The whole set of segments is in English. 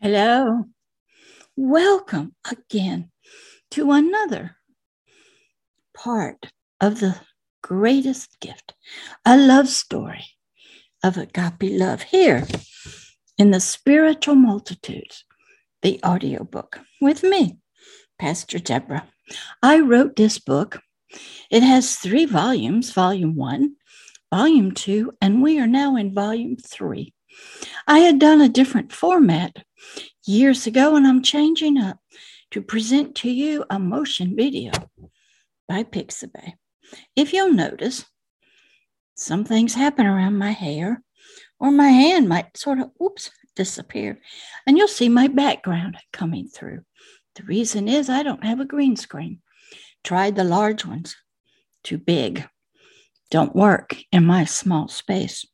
Hello. Welcome again to another part of the greatest gift, a love story of agape love here in the spiritual multitudes, the audiobook with me, Pastor Deborah. I wrote this book. It has three volumes, volume one, volume two, and we are now in volume three. I had done a different format years ago, and I'm changing up to present to you a motion video by Pixabay. If you'll notice, some things happen around my hair, or my hand might sort of, oops, disappear, and you'll see my background coming through. The reason is I don't have a green screen. Tried the large ones, too big. Don't work in my small space.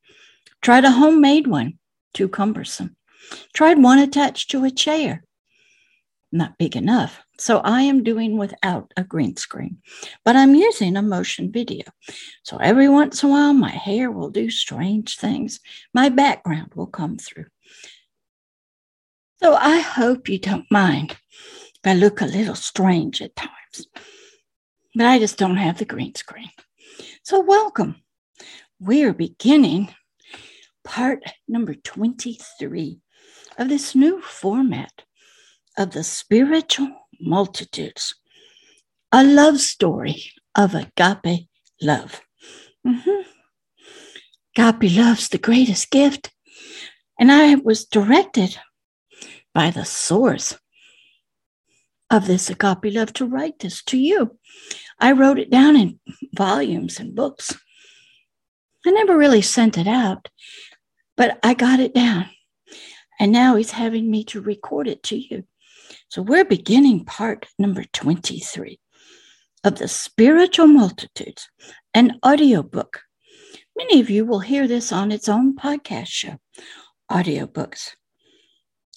Tried a homemade one, too cumbersome. Tried one attached to a chair. Not big enough. So I am doing without a green screen, but I'm using a motion video. So every once in a while, my hair will do strange things. My background will come through. So I hope you don't mind if I look a little strange at times, but I just don't have the green screen. So welcome. We're beginning part number 23 of this new format of the spiritual multitudes, a love story of agape love. Mm-hmm. Agape love's the greatest gift. And I was directed by the source of this agape love to write this to you. I wrote it down in volumes and books. I never really sent it out, but I got it down. And now he's having me to record it to you. So we're beginning part number 23 of the Spiritual Multitudes, an audiobook. Many of you will hear this on its own podcast show, audiobooks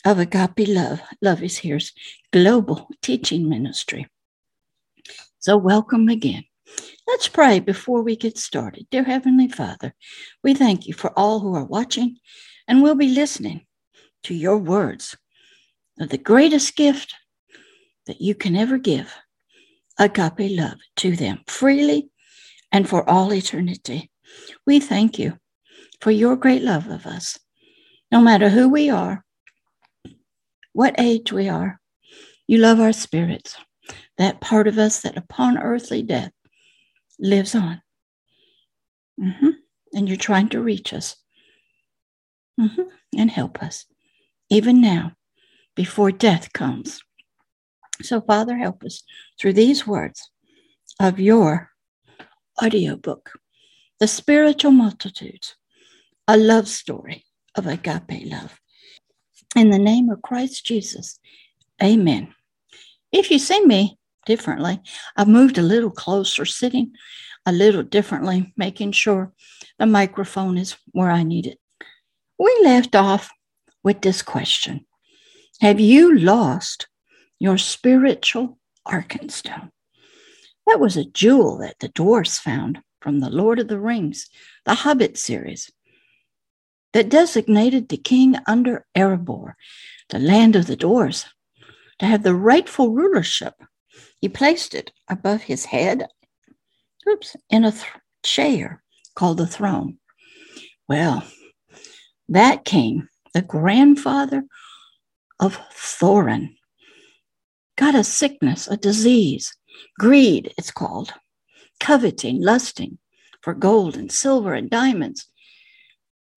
of Agape Love. Love is Here's global teaching ministry. So welcome again. Let's pray before we get started. Dear Heavenly Father, we thank you for all who are watching and will be listening to your words of the greatest gift that you can ever give agape love to them freely and for all eternity. We thank you for your great love of us, no matter who we are, what age we are. You love our spirits, that part of us that upon earthly death lives on. Mm-hmm. And you're trying to reach us mm-hmm. and help us even now, before death comes. So, Father, help us through these words of your audiobook, The Spiritual Multitudes, a love story of agape love. In the name of Christ Jesus, amen. If you see me differently, I've moved a little closer, sitting a little differently, making sure the microphone is where I need it. We left off with this question Have you lost your spiritual Arkenstone? That was a jewel that the dwarfs found from the Lord of the Rings, the Hobbit series, that designated the king under Erebor, the land of the dwarfs, to have the rightful rulership. He placed it above his head, oops, in a th- chair called the throne. Well, that king the grandfather of Thorin, got a sickness, a disease, greed, it's called, coveting, lusting for gold and silver and diamonds,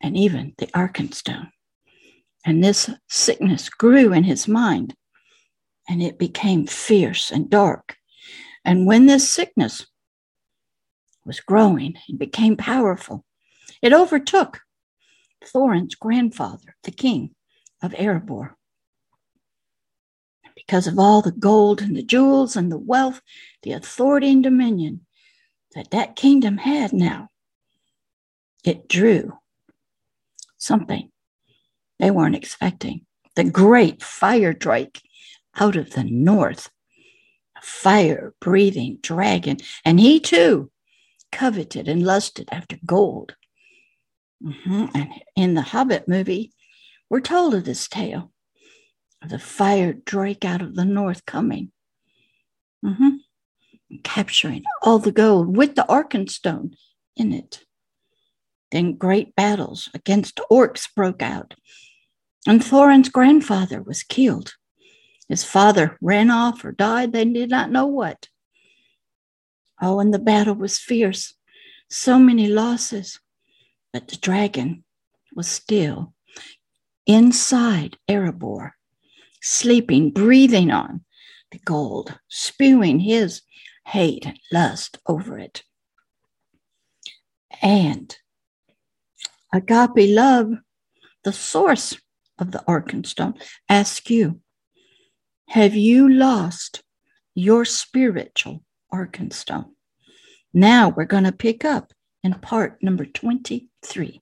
and even the Arkenstone. And this sickness grew in his mind, and it became fierce and dark. And when this sickness was growing and became powerful, it overtook Thorin's grandfather, the king of Erebor. Because of all the gold and the jewels and the wealth, the authority and dominion that that kingdom had now, it drew something they weren't expecting. The great fire drake out of the north, a fire breathing dragon, and he too coveted and lusted after gold Mm-hmm. And in the Hobbit movie, we're told of this tale of the fire drake out of the north coming. Mm-hmm. Capturing all the gold with the Arkenstone in it. Then great battles against orcs broke out, and Thorin's grandfather was killed. His father ran off or died, they did not know what. Oh, and the battle was fierce, so many losses, but the dragon was still inside Erebor, sleeping, breathing on the gold, spewing his hate and lust over it. And agape love, the source of the Arkenstone, ask you, have you lost your spiritual Arkenstone? Now we're going to pick up in part number 23.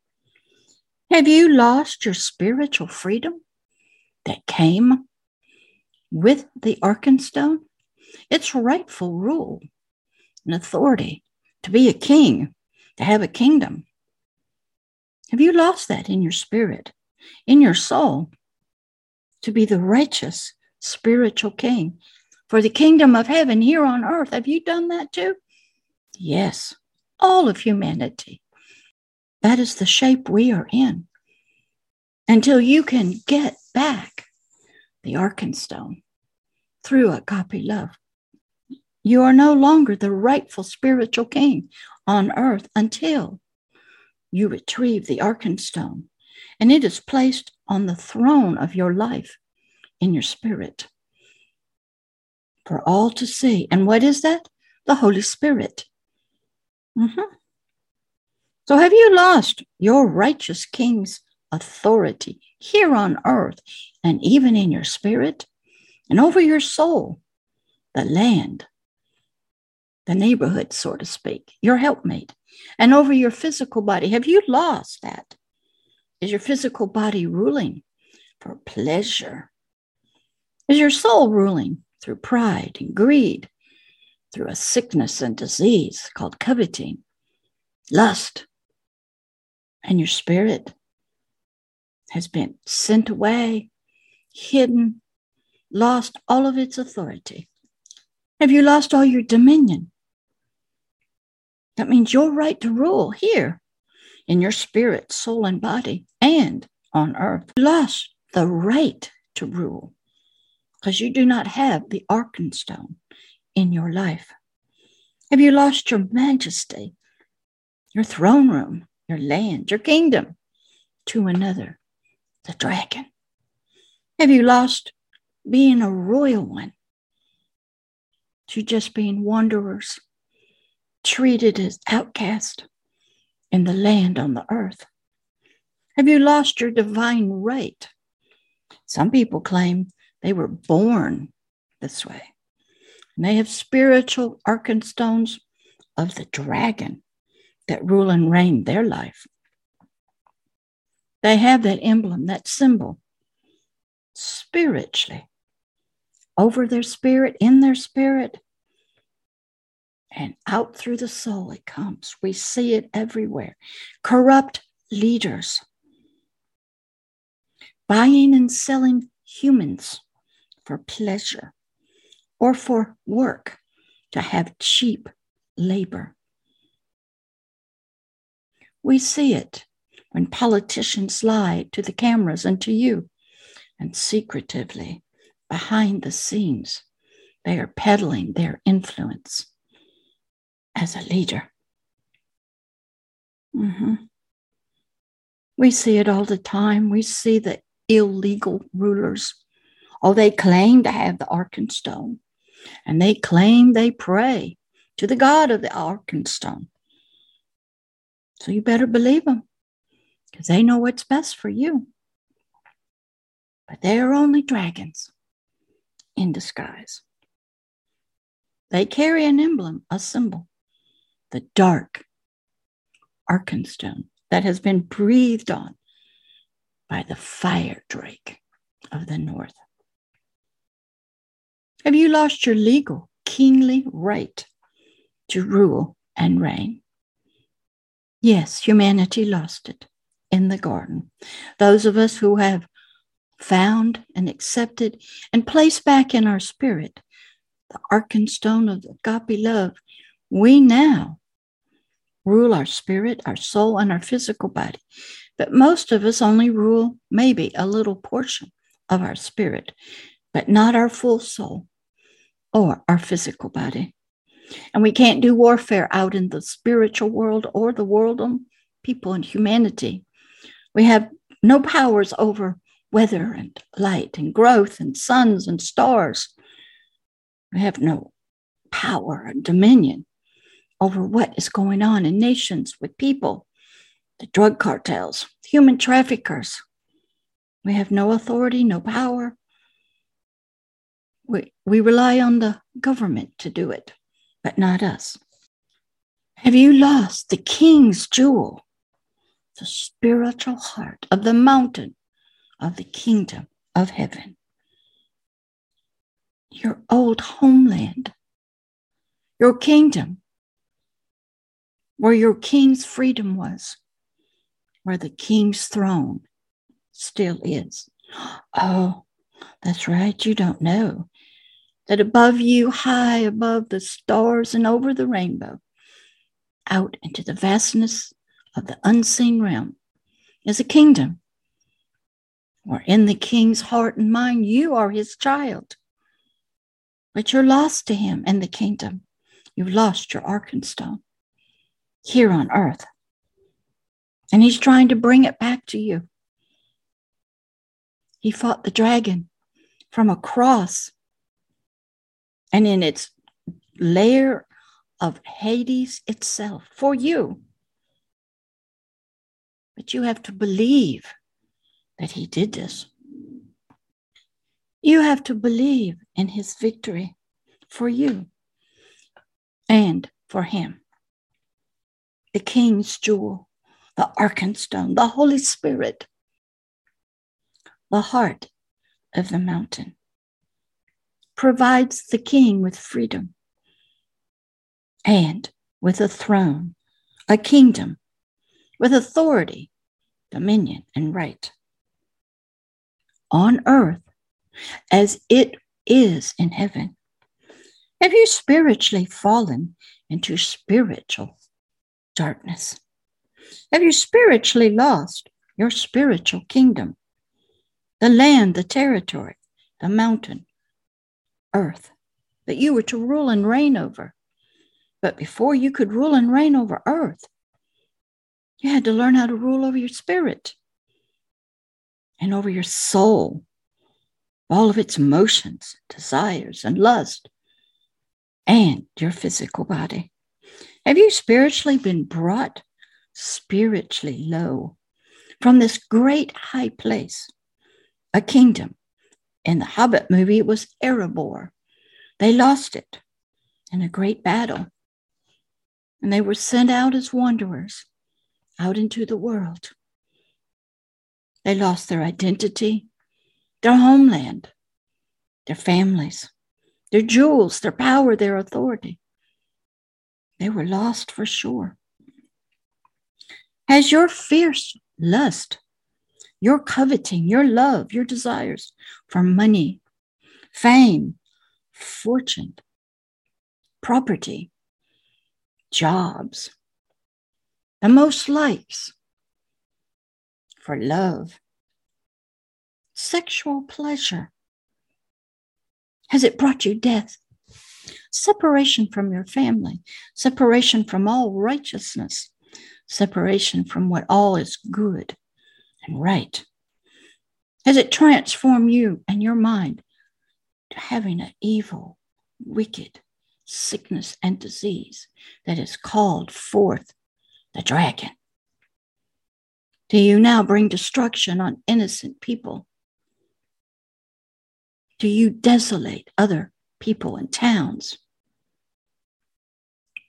Have you lost your spiritual freedom that came with the Arkenstone? Its rightful rule and authority to be a king, to have a kingdom. Have you lost that in your spirit, in your soul, to be the righteous spiritual king for the kingdom of heaven here on earth? Have you done that too? Yes, all of humanity. That is the shape we are in. Until you can get back the Arkenstone through agape love. You are no longer the rightful spiritual king on earth until you retrieve the Arkenstone and it is placed on the throne of your life in your spirit for all to see. And what is that? The Holy Spirit. Mm-hmm. So, have you lost your righteous king's authority here on earth and even in your spirit and over your soul, the land, the neighborhood, so to speak, your helpmate, and over your physical body? Have you lost that? Is your physical body ruling for pleasure? Is your soul ruling through pride and greed, through a sickness and disease called coveting, lust, and your spirit has been sent away, hidden, lost all of its authority? Have you lost all your dominion? That means your right to rule here in your spirit, soul, and body, and on earth. You lost the right to rule because you do not have the Arkenstone in your life. Have you lost your majesty, your throne room, your land, your kingdom to another, the dragon? Have you lost being a royal one to just being wanderers, treated as outcast in the land on the earth? Have you lost your divine right? Some people claim they were born this way. And they have spiritual arkenstones of the dragon that rule and reign their life. They have that emblem, that symbol, spiritually, over their spirit, in their spirit, and out through the soul it comes. We see it everywhere. Corrupt leaders buying and selling humans for pleasure or for work to have cheap labor. We see it when politicians lie to the cameras and to you, and secretively, behind the scenes, they are peddling their influence as a leader. Mm-hmm. We see it all the time. We see the illegal rulers. Oh, they claim to have the Arkenstone, and they claim they pray to the God of the Arkenstone. So you better believe them because they know what's best for you. But they are only dragons in disguise. They carry an emblem, a symbol, the dark Arkenstone that has been breathed on by the fire drake of the north. Have you lost your legal, kingly right to rule and reign? Yes, humanity lost it in the garden. Those of us who have found and accepted and placed back in our spirit, the arkenstone of the agape love, we now rule our spirit, our soul, and our physical body. But most of us only rule maybe a little portion of our spirit, but not our full soul or our physical body. And we can't do warfare out in the spiritual world or the world of people and humanity. We have no powers over weather and light and growth and suns and stars. We have no power and dominion over what is going on in nations with people, the drug cartels, human traffickers. We have no authority, no power. We, we rely on the government to do it, but not us. Have you lost the king's jewel, the spiritual heart of the mountain of the kingdom of heaven. Your old homeland, your kingdom, where your king's freedom was, where the king's throne still is. Oh, that's right, you don't know that above you, high above the stars and over the rainbow, out into the vastness of the unseen realm, is a kingdom or in the king's heart and mind, you are his child. But you're lost to him in the kingdom. You've lost your Arkenstone here on earth. And he's trying to bring it back to you. He fought the dragon from a cross. And in its lair of Hades itself for you. But you have to believe that he did this. You have to believe in his victory for you and for him. The king's jewel, the Arkenstone, the Holy Spirit, the heart of the mountain, provides the king with freedom and with a throne, a kingdom, with authority, dominion, and right on earth as it is in heaven? Have you spiritually fallen into spiritual darkness? Have you spiritually lost your spiritual kingdom? The land, the territory, the mountain, earth that you were to rule and reign over. But before you could rule and reign over earth, you had to learn how to rule over your spirit and over your soul, all of its emotions, desires, and lust, and your physical body. Have you spiritually been brought spiritually low from this great high place, a kingdom? In the Hobbit movie, it was Erebor. They lost it in a great battle, and they were sent out as wanderers out into the world. They lost their identity, their homeland, their families, their jewels, their power, their authority. They were lost for sure. Has your fierce lust, your coveting, your love, your desires for money, fame, fortune, property, jobs, the most likes, for love, sexual pleasure? Has it brought you death? Separation from your family, separation from all righteousness, separation from what all is good and right. Has it transformed you and your mind to having an evil, wicked sickness and disease that has called forth the dragon? Do you now bring destruction on innocent people? Do you desolate other people and towns?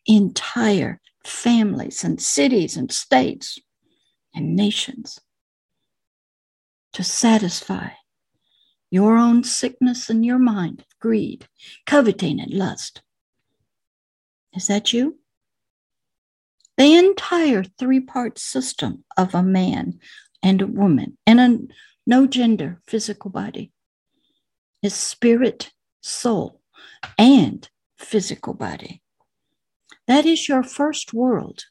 Entire families and cities and states and nations to satisfy your own sickness in your mind greed, coveting, and lust. Is that you? the entire three part system of a man and a woman and a no gender, physical body. It's spirit, soul, and physical body. That is your first world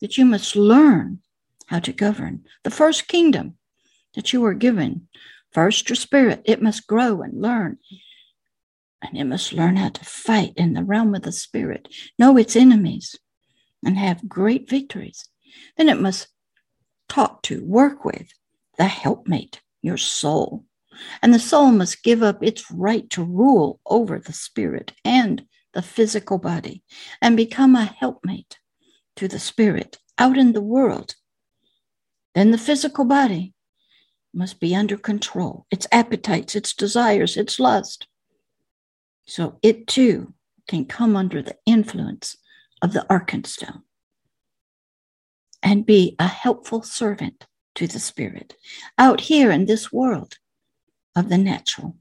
that you must learn how to govern. The first kingdom that you were given. First, your spirit, it must grow and learn. And it must learn how to fight in the realm of the spirit, know its enemies, and have great victories. Then it must talk to, work with the helpmate, your soul. And the soul must give up its right to rule over the spirit and the physical body and become a helpmate to the spirit out in the world. Then the physical body must be under control its appetites, its desires, its lust. So it too can come under the influence of the Arkenstone and be a helpful servant to the spirit out here in this world of the natural.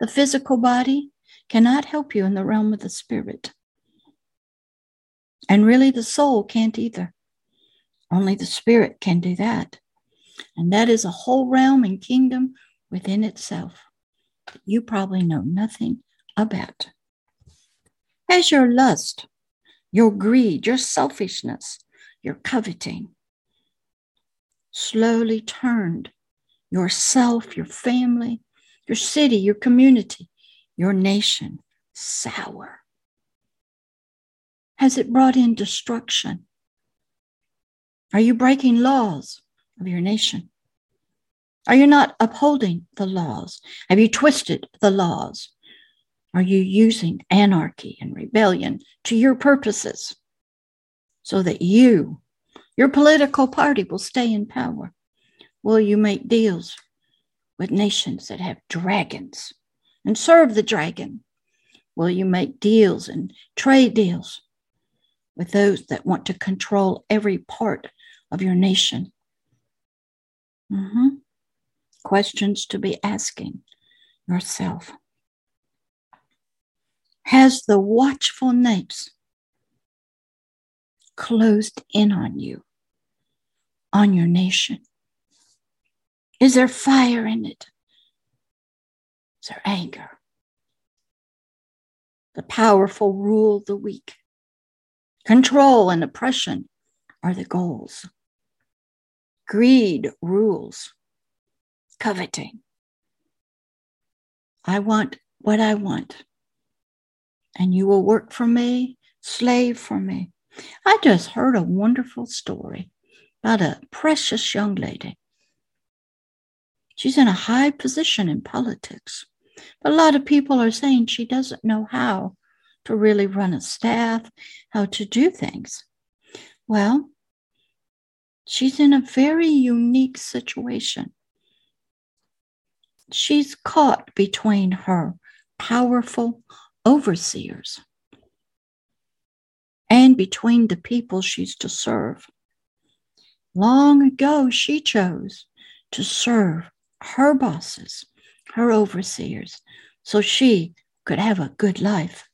The physical body cannot help you in the realm of the spirit. And really, the soul can't either. Only the spirit can do that. And that is a whole realm and kingdom within itself that you probably know nothing about. As your lust, your greed, your selfishness, your coveting slowly turned yourself, your family, your city, your community, your nation sour? Has it brought in destruction? Are you breaking laws of your nation? Are you not upholding the laws? Have you twisted the laws? Are you using anarchy and rebellion to your purposes so that you, your political party, will stay in power? Will you make deals with nations that have dragons and serve the dragon? Will you make deals and trade deals with those that want to control every part of your nation? Mm-hmm. Questions to be asking yourself. Has the watchful Napes closed in on you, on your nation? Is there fire in it? Is there anger? The powerful rule the weak. Control and oppression are the goals. Greed rules. Coveting. I want what I want. And you will work for me, slave for me. I just heard a wonderful story about a precious young lady She's in a high position in politics. But a lot of people are saying she doesn't know how to really run a staff, how to do things. Well, she's in a very unique situation. She's caught between her powerful overseers and between the people she's to serve. Long ago, she chose to serve her bosses, her overseers, so she could have a good life.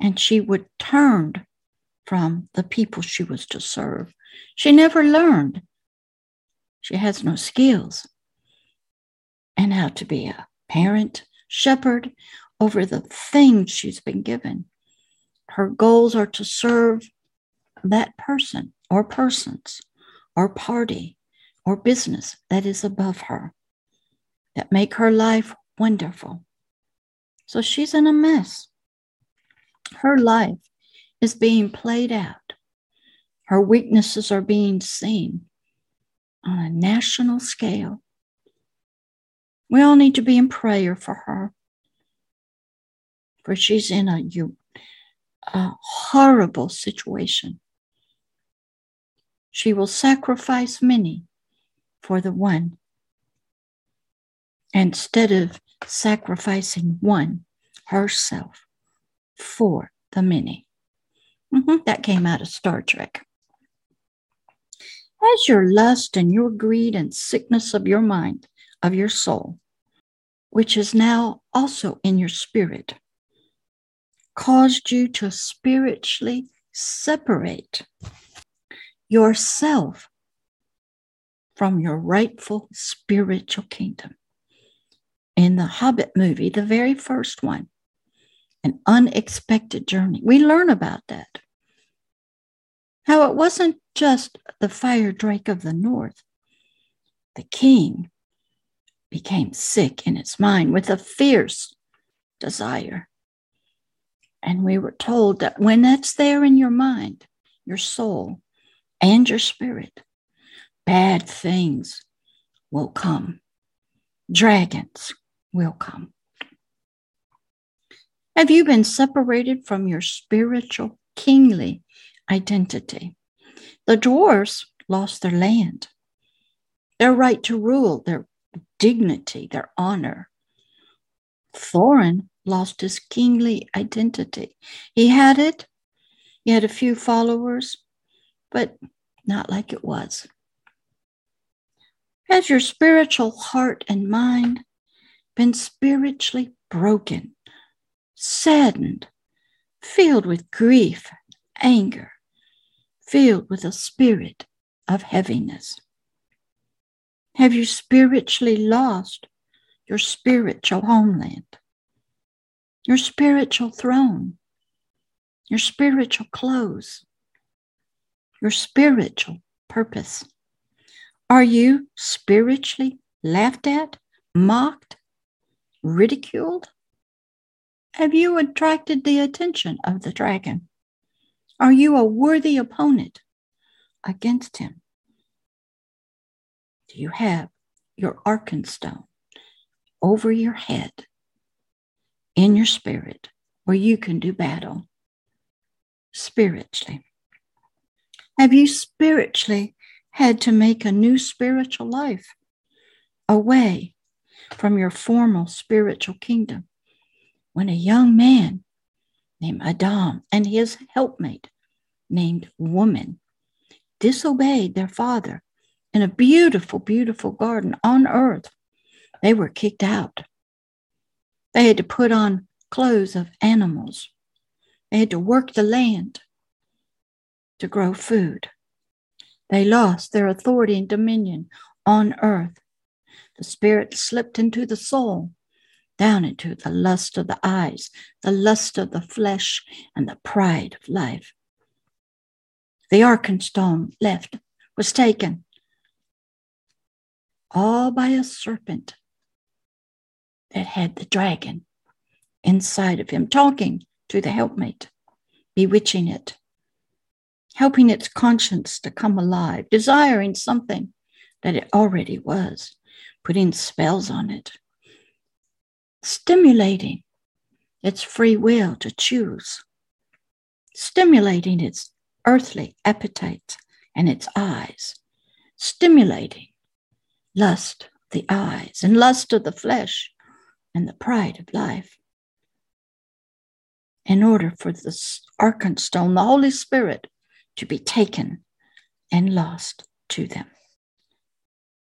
And she would turn from the people she was to serve. She never learned. She has no skills and how to be a parent, shepherd over the things she's been given. Her goals are to serve that person or persons or party or business that is above her that make her life wonderful. So she's in a mess. Her life is being played out. Her weaknesses are being seen on a national scale. We all need to be in prayer for her, for she's in a, a horrible situation. She will sacrifice many for the one instead of sacrificing one herself for the many. Mm-hmm. That came out of Star Trek. As your lust and your greed and sickness of your mind, of your soul, which is now also in your spirit, caused you to spiritually separate yourself from your rightful spiritual kingdom. In the Hobbit movie, the very first one, an unexpected journey, we learn about that. How it wasn't just the fire drake of the north, the king became sick in his mind with a fierce desire. And we were told that when that's there in your mind, your soul, and your spirit, bad things will come. Dragons will come. Have you been separated from your spiritual kingly identity? The dwarves lost their land, their right to rule, their dignity, their honor. Thorin lost his kingly identity. He had it, he had a few followers, but not like it was. Has your spiritual heart and mind been spiritually broken, saddened, filled with grief, anger, filled with a spirit of heaviness? Have you spiritually lost your spiritual homeland, your spiritual throne, your spiritual clothes, your spiritual purpose? Are you spiritually laughed at, mocked, ridiculed? Have you attracted the attention of the dragon? Are you a worthy opponent against him? Do you have your Arkenstone over your head in your spirit where you can do battle spiritually? Have you spiritually had to make a new spiritual life away from your formal spiritual kingdom when a young man named Adam and his helpmate named Woman disobeyed their father in a beautiful, beautiful garden on earth. They were kicked out. They had to put on clothes of animals. They had to work the land to grow food. They lost their authority and dominion on earth. The spirit slipped into the soul, down into the lust of the eyes, the lust of the flesh, and the pride of life. The Arkenstone left, was taken, all by a serpent that had the dragon inside of him, talking to the helpmate, bewitching it helping its conscience to come alive, desiring something that it already was, putting spells on it, stimulating its free will to choose, stimulating its earthly appetites and its eyes, stimulating lust of the eyes and lust of the flesh and the pride of life. In order for the Arkenstone, the Holy Spirit, to be taken and lost to them.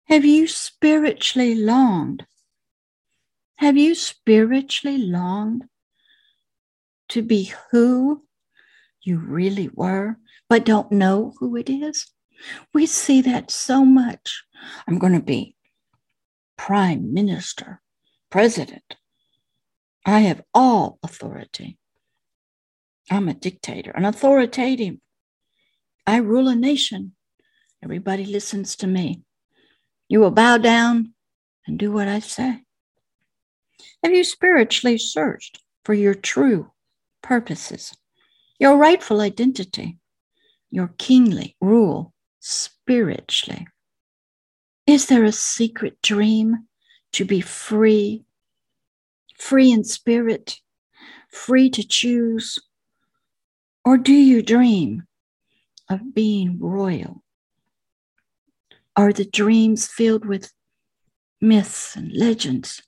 Have you spiritually longed? Have you spiritually longed to be who you really were, but don't know who it is? We see that so much. I'm going to be prime minister, president. I have all authority. I'm a dictator, an authoritative I rule a nation. Everybody listens to me. You will bow down and do what I say. Have you spiritually searched for your true purposes, your rightful identity, your kingly rule spiritually? Is there a secret dream to be free, free in spirit, free to choose? Or do you dream of being royal? Are the dreams filled with myths and legends,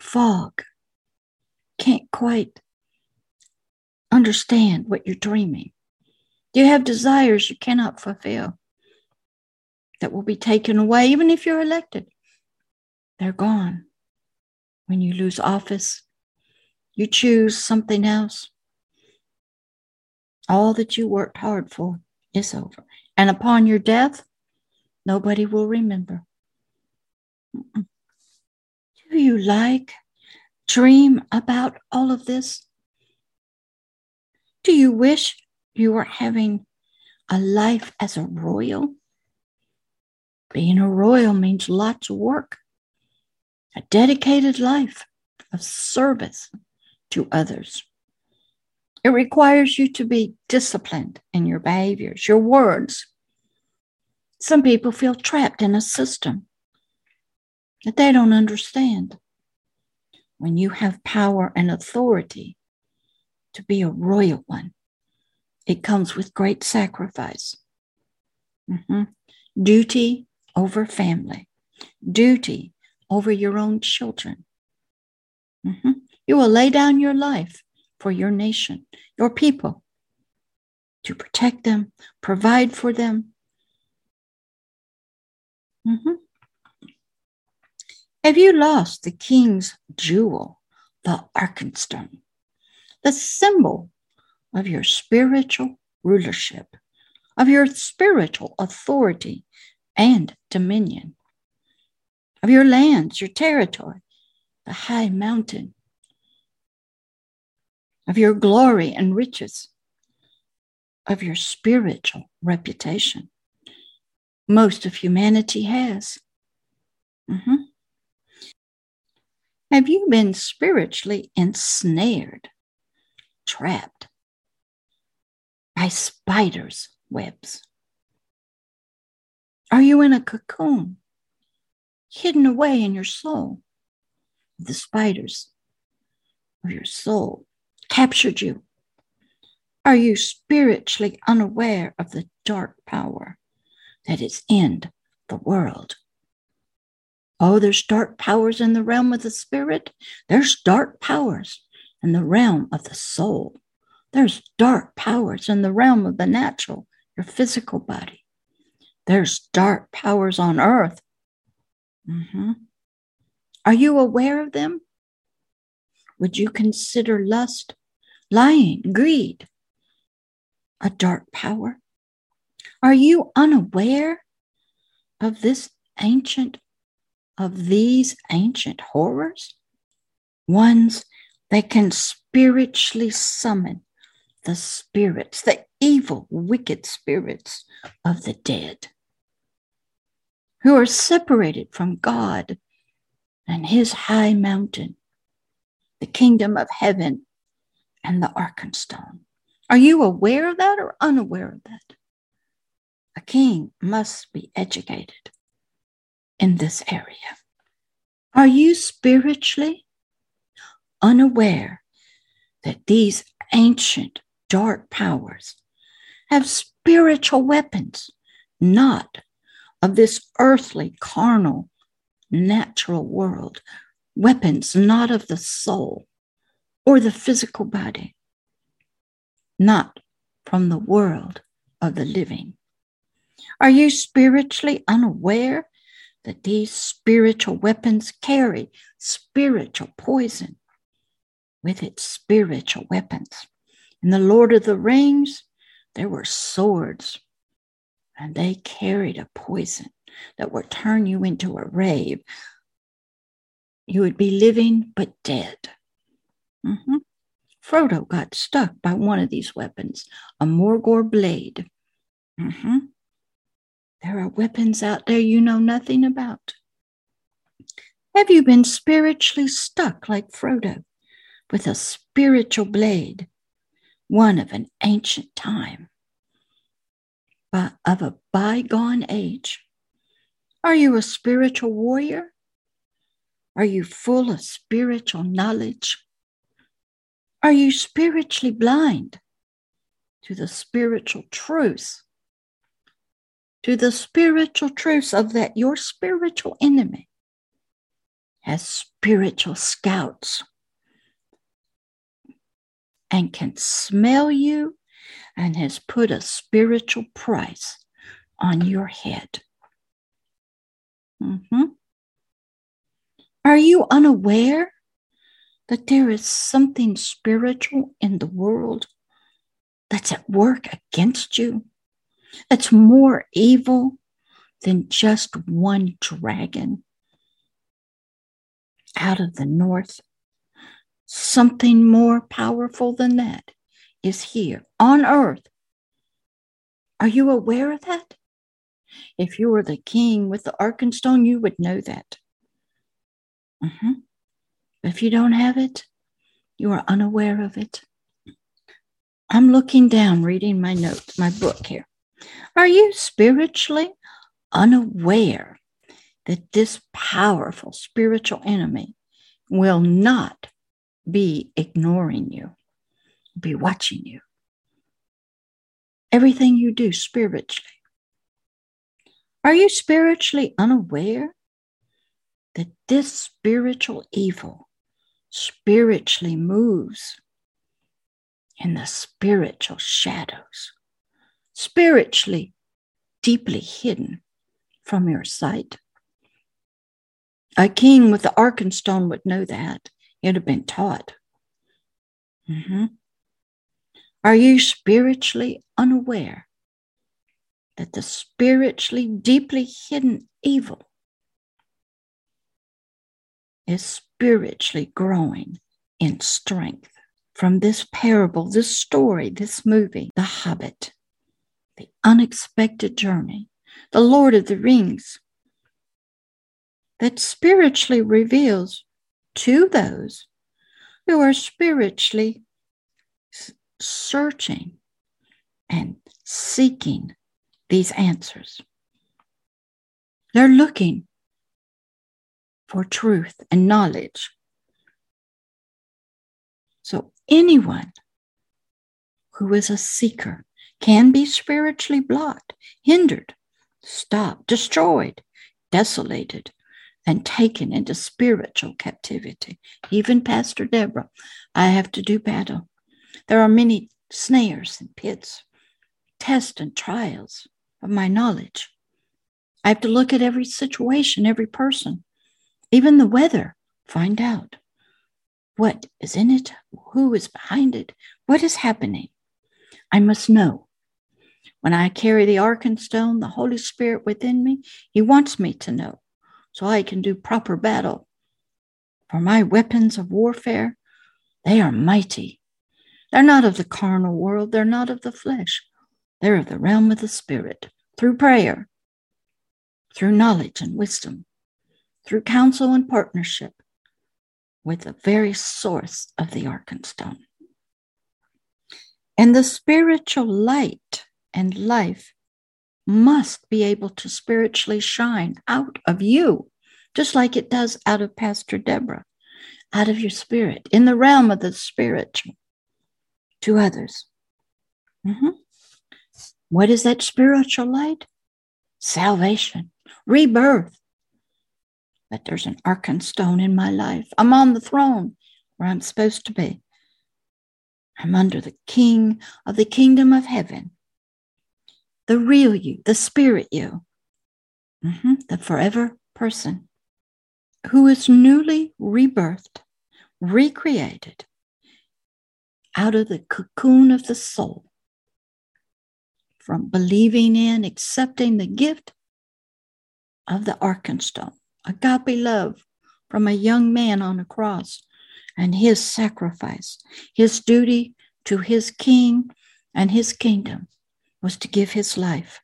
fog? Can't quite understand what you're dreaming. You have desires you cannot fulfill that will be taken away, even if you're elected? They're gone. When you lose office, you choose something else. All that you worked hard for is over. And upon your death, nobody will remember. Mm-mm. You like dream about all of this? Do you wish you were having a life as a royal? Being a royal means lots of work, a dedicated life of service to others. It requires you to be disciplined in your behaviors, your words. Some people feel trapped in a system that they don't understand. When you have power and authority to be a royal one, it comes with great sacrifice. Mm-hmm. Duty over family, duty over your own children. Mm-hmm. You will lay down your life for your nation, your people, to protect them, provide for them. Mm-hmm. Have you lost the king's jewel, the Arkenstone, the symbol of your spiritual rulership, of your spiritual authority and dominion, of your lands, your territory, the high mountain, of your glory and riches, of your spiritual reputation. Most of humanity has. Mm-hmm. Have you been spiritually ensnared, trapped by spiders' webs? Are you in a cocoon, hidden away in your soul? The spiders of your soul captured you? Are you spiritually unaware of the dark power that is in the world? Oh, there's dark powers in the realm of the spirit. There's dark powers in the realm of the soul. There's dark powers in the realm of the natural, your physical body. There's dark powers on earth. Mm-hmm. Are you aware of them? Would you consider lust, lying, greed a dark power? Are you unaware of this ancient, of these ancient horrors? Ones that can spiritually summon the spirits, the evil, wicked spirits of the dead, who are separated from God and his high mountain the kingdom of heaven and the Arkenstone. Are you aware of that or unaware of that? A king must be educated in this area. Are you spiritually unaware that these ancient dark powers have spiritual weapons, not of this earthly, carnal, natural world, weapons not of the soul or the physical body, not from the world of the living. Are you spiritually unaware that these spiritual weapons carry spiritual poison with its spiritual weapons? In the Lord of the Rings, there were swords, and they carried a poison that would turn you into a wraith, you would be living but dead. Mm-hmm. Frodo got stuck by one of these weapons, a Morgul blade. Mm-hmm. There are weapons out there you know nothing about. Have you been spiritually stuck like Frodo with a spiritual blade, one of an ancient time, but of a bygone age? Are you a spiritual warrior? Are you full of spiritual knowledge? Are you spiritually blind to the spiritual truth? To the spiritual truths of that your spiritual enemy has spiritual scouts and can smell you and has put a spiritual price on your head. Mm-hmm. Are you unaware that there is something spiritual in the world that's at work against you, that's more evil than just one dragon out of the north. Something more powerful than that is here on earth. Are you aware of that? If you were the king with the Arkenstone, you would know that. Mm-hmm. If you don't have it, you are unaware of it. I'm looking down, reading my notes, my book here. Are you spiritually unaware that this powerful spiritual enemy will not be ignoring you, be watching you? Everything you do spiritually. Are you spiritually unaware that this spiritual evil spiritually moves in the spiritual shadows, spiritually deeply hidden from your sight. A king with the Arkenstone would know that. It had been taught. Mm-hmm. Are you spiritually unaware that the spiritually deeply hidden evil is spiritually growing in strength? From this parable, this story, this movie, The Hobbit, The Unexpected Journey, The Lord of the Rings, that spiritually reveals to those who are spiritually searching and seeking these answers. They're looking for truth and knowledge. So, anyone who is a seeker can be spiritually blocked, hindered, stopped, destroyed, desolated, and taken into spiritual captivity. Even Pastor Deborah, I have to do battle. There are many snares and pits, tests and trials of my knowledge. I have to look at every situation, every person, even the weather, find out what is in it, who is behind it, what is happening. I must know. When I carry the Arkenstone, the Holy Spirit within me, He wants me to know so I can do proper battle. For my weapons of warfare, they are mighty. They're not of the carnal world, they're not of the flesh, they're of the realm of the Spirit through prayer, through knowledge and wisdom, through counsel and partnership with the very source of the Arkenstone. And the spiritual light and life must be able to spiritually shine out of you, just like it does out of Pastor Deborah, out of your spirit, in the realm of the spiritual to others. Mm-hmm. What is that spiritual light? Salvation, rebirth. But there's an Arkenstone in my life. I'm on the throne where I'm supposed to be. I'm under the King of the kingdom of heaven the real you, the spirit you, mm-hmm, the forever person who is newly rebirthed, recreated out of the cocoon of the soul from believing in, accepting the gift of the Arkenstone, agape love from a young man on a cross and his sacrifice, his duty to his king and his kingdom was to give his life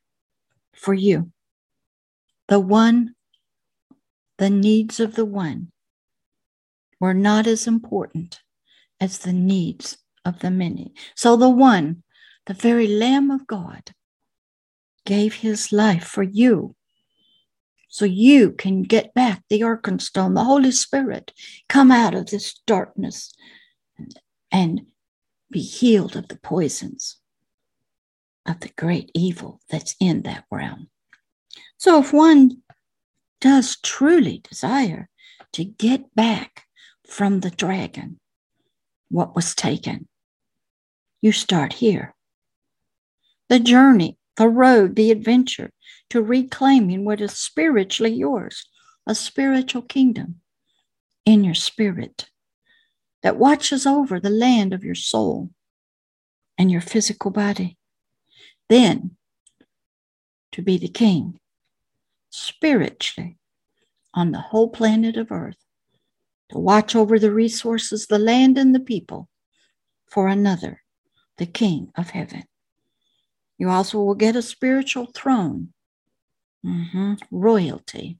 for you. The one, the needs of the one were not as important as the needs of the many. So the one, the very Lamb of God, gave his life for you. So you can get back the Arkenstone, the Holy Spirit, come out of this darkness and, and be healed of the poisons of the great evil that's in that realm. So if one does truly desire to get back from the dragon what was taken, you start here. The journey, the road, the adventure to reclaiming what is spiritually yours, a spiritual kingdom in your spirit that watches over the land of your soul and your physical body then to be the king spiritually on the whole planet of Earth to watch over the resources, the land, and the people for another, the King of Heaven. You also will get a spiritual throne, mm-hmm. royalty.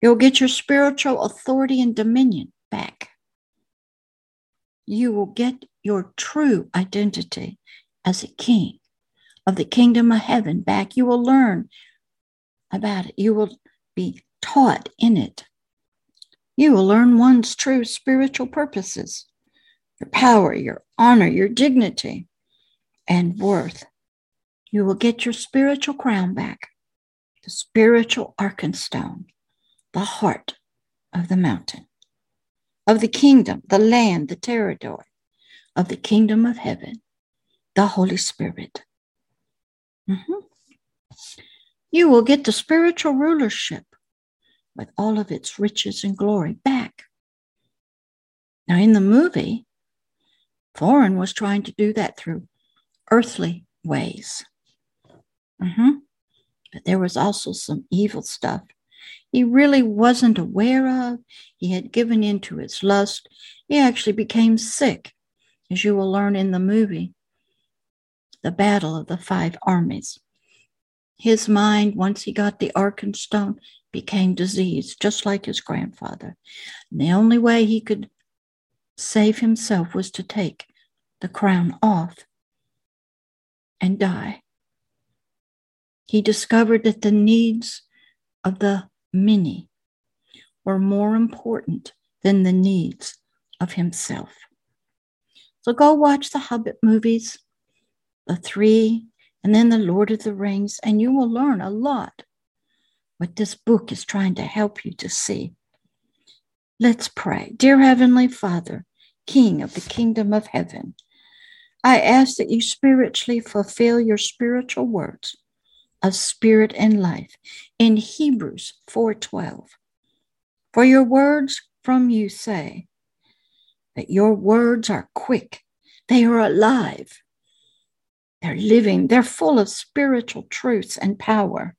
You'll get your spiritual authority and dominion back. You will get your true identity as a king of the kingdom of heaven back. You will learn about it. You will be taught in it. You will learn one's true spiritual purposes, your power, your honor, your dignity, and worth. You will get your spiritual crown back, the spiritual arkenstone, the heart of the mountain, of the kingdom, the land, the territory of the kingdom of heaven, the Holy Spirit. Mm-hmm. You will get the spiritual rulership with all of its riches and glory back. Now, in the movie, Thorin was trying to do that through earthly ways. Mm-hmm. But there was also some evil stuff he really wasn't aware of. He had given in to his lust. He actually became sick, as you will learn in the movie, The Battle of the Five Armies. His mind, once he got the Arkenstone, became diseased, just like his grandfather. And the only way he could save himself was to take the crown off and die. He discovered that the needs of the many were more important than the needs of himself. So go watch the Hobbit movies, the three, and then the Lord of the Rings, and you will learn a lot what this book is trying to help you to see. Let's pray. Dear Heavenly Father, King of the kingdom of heaven, I ask that you spiritually fulfill your spiritual words of spirit and life in Hebrews 4:12. For your words from you say that your words are quick, they are alive. They're living, they're full of spiritual truths and power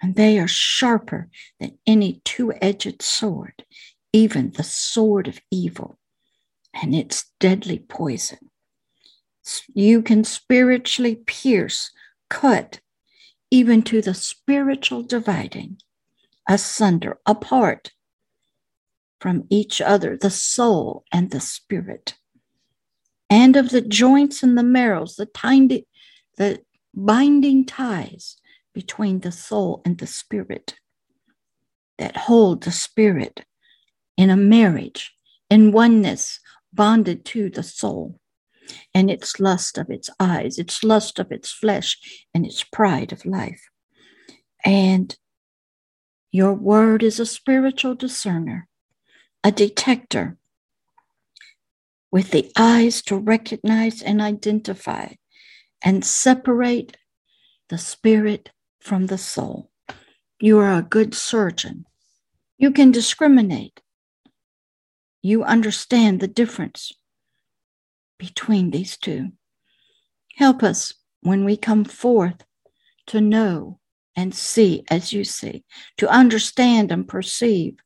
and they are sharper than any two edged sword, even the sword of evil, and its deadly poison. You can spiritually pierce, cut, even to the spiritual dividing, asunder, apart from each other, the soul and the spirit, and of the joints and the marrows, the tiny, the binding ties between the soul and the spirit that hold the spirit in a marriage, in oneness, bonded to the soul and its lust of its eyes, its lust of its flesh, and its pride of life. And your word is a spiritual discerner, a detector with the eyes to recognize and identify and separate the spirit from the soul. You are a good surgeon. You can discriminate. You understand the difference between these two. Help us when we come forth to know and see as you see, to understand and perceive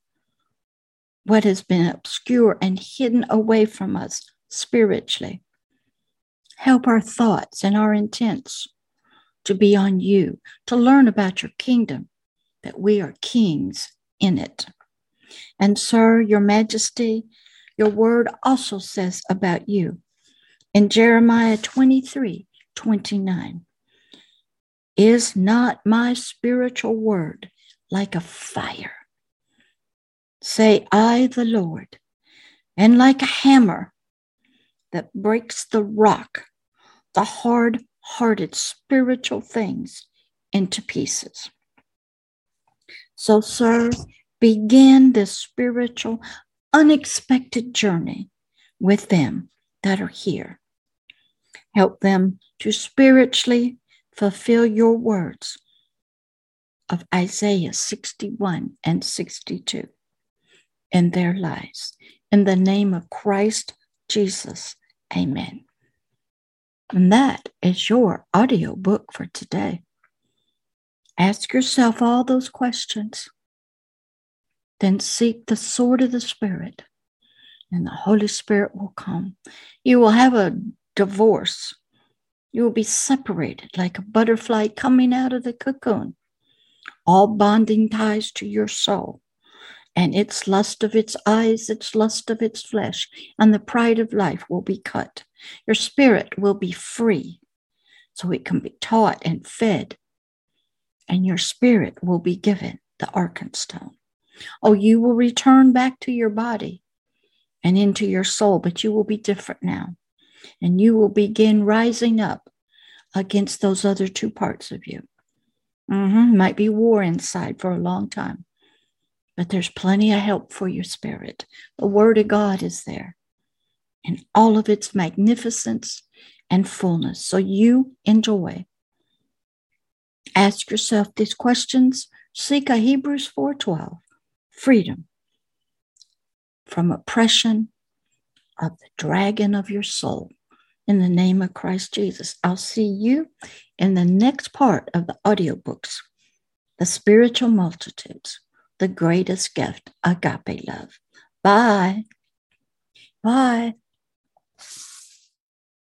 what has been obscure and hidden away from us spiritually. Help our thoughts and our intents to be on you, to learn about your kingdom, that we are kings in it. And, sir, your majesty, your word also says about you in Jeremiah 23 29, is not my spiritual word like a fire? Say, I, the Lord, and like a hammer that breaks the rock, the hard hearted spiritual things into pieces. So, sir, begin this spiritual, unexpected journey with them that are here. Help them to spiritually fulfill your words of Isaiah 61 and 62 in their lives. In the name of Christ Jesus, amen. And that is your audio book for today. Ask yourself all those questions. Then seek the sword of the Spirit, and the Holy Spirit will come. You will have a divorce. You will be separated like a butterfly coming out of the cocoon. All bonding ties to your soul and its lust of its eyes, its lust of its flesh, and the pride of life will be cut. Your spirit will be free so it can be taught and fed, and your spirit will be given the Arkenstone. Oh, you will return back to your body and into your soul, but you will be different now. And you will begin rising up against those other two parts of you. Mm-hmm. Might be war inside for a long time, but there's plenty of help for your spirit. The Word of God is there in all of its magnificence and fullness. So you enjoy. Ask yourself these questions. Seek a Hebrews 4:12. Freedom from oppression of the dragon of your soul in the name of Christ Jesus. I'll see you in the next part of the audiobooks, The Spiritual Multitudes, the greatest gift, agape love. Bye. Bye.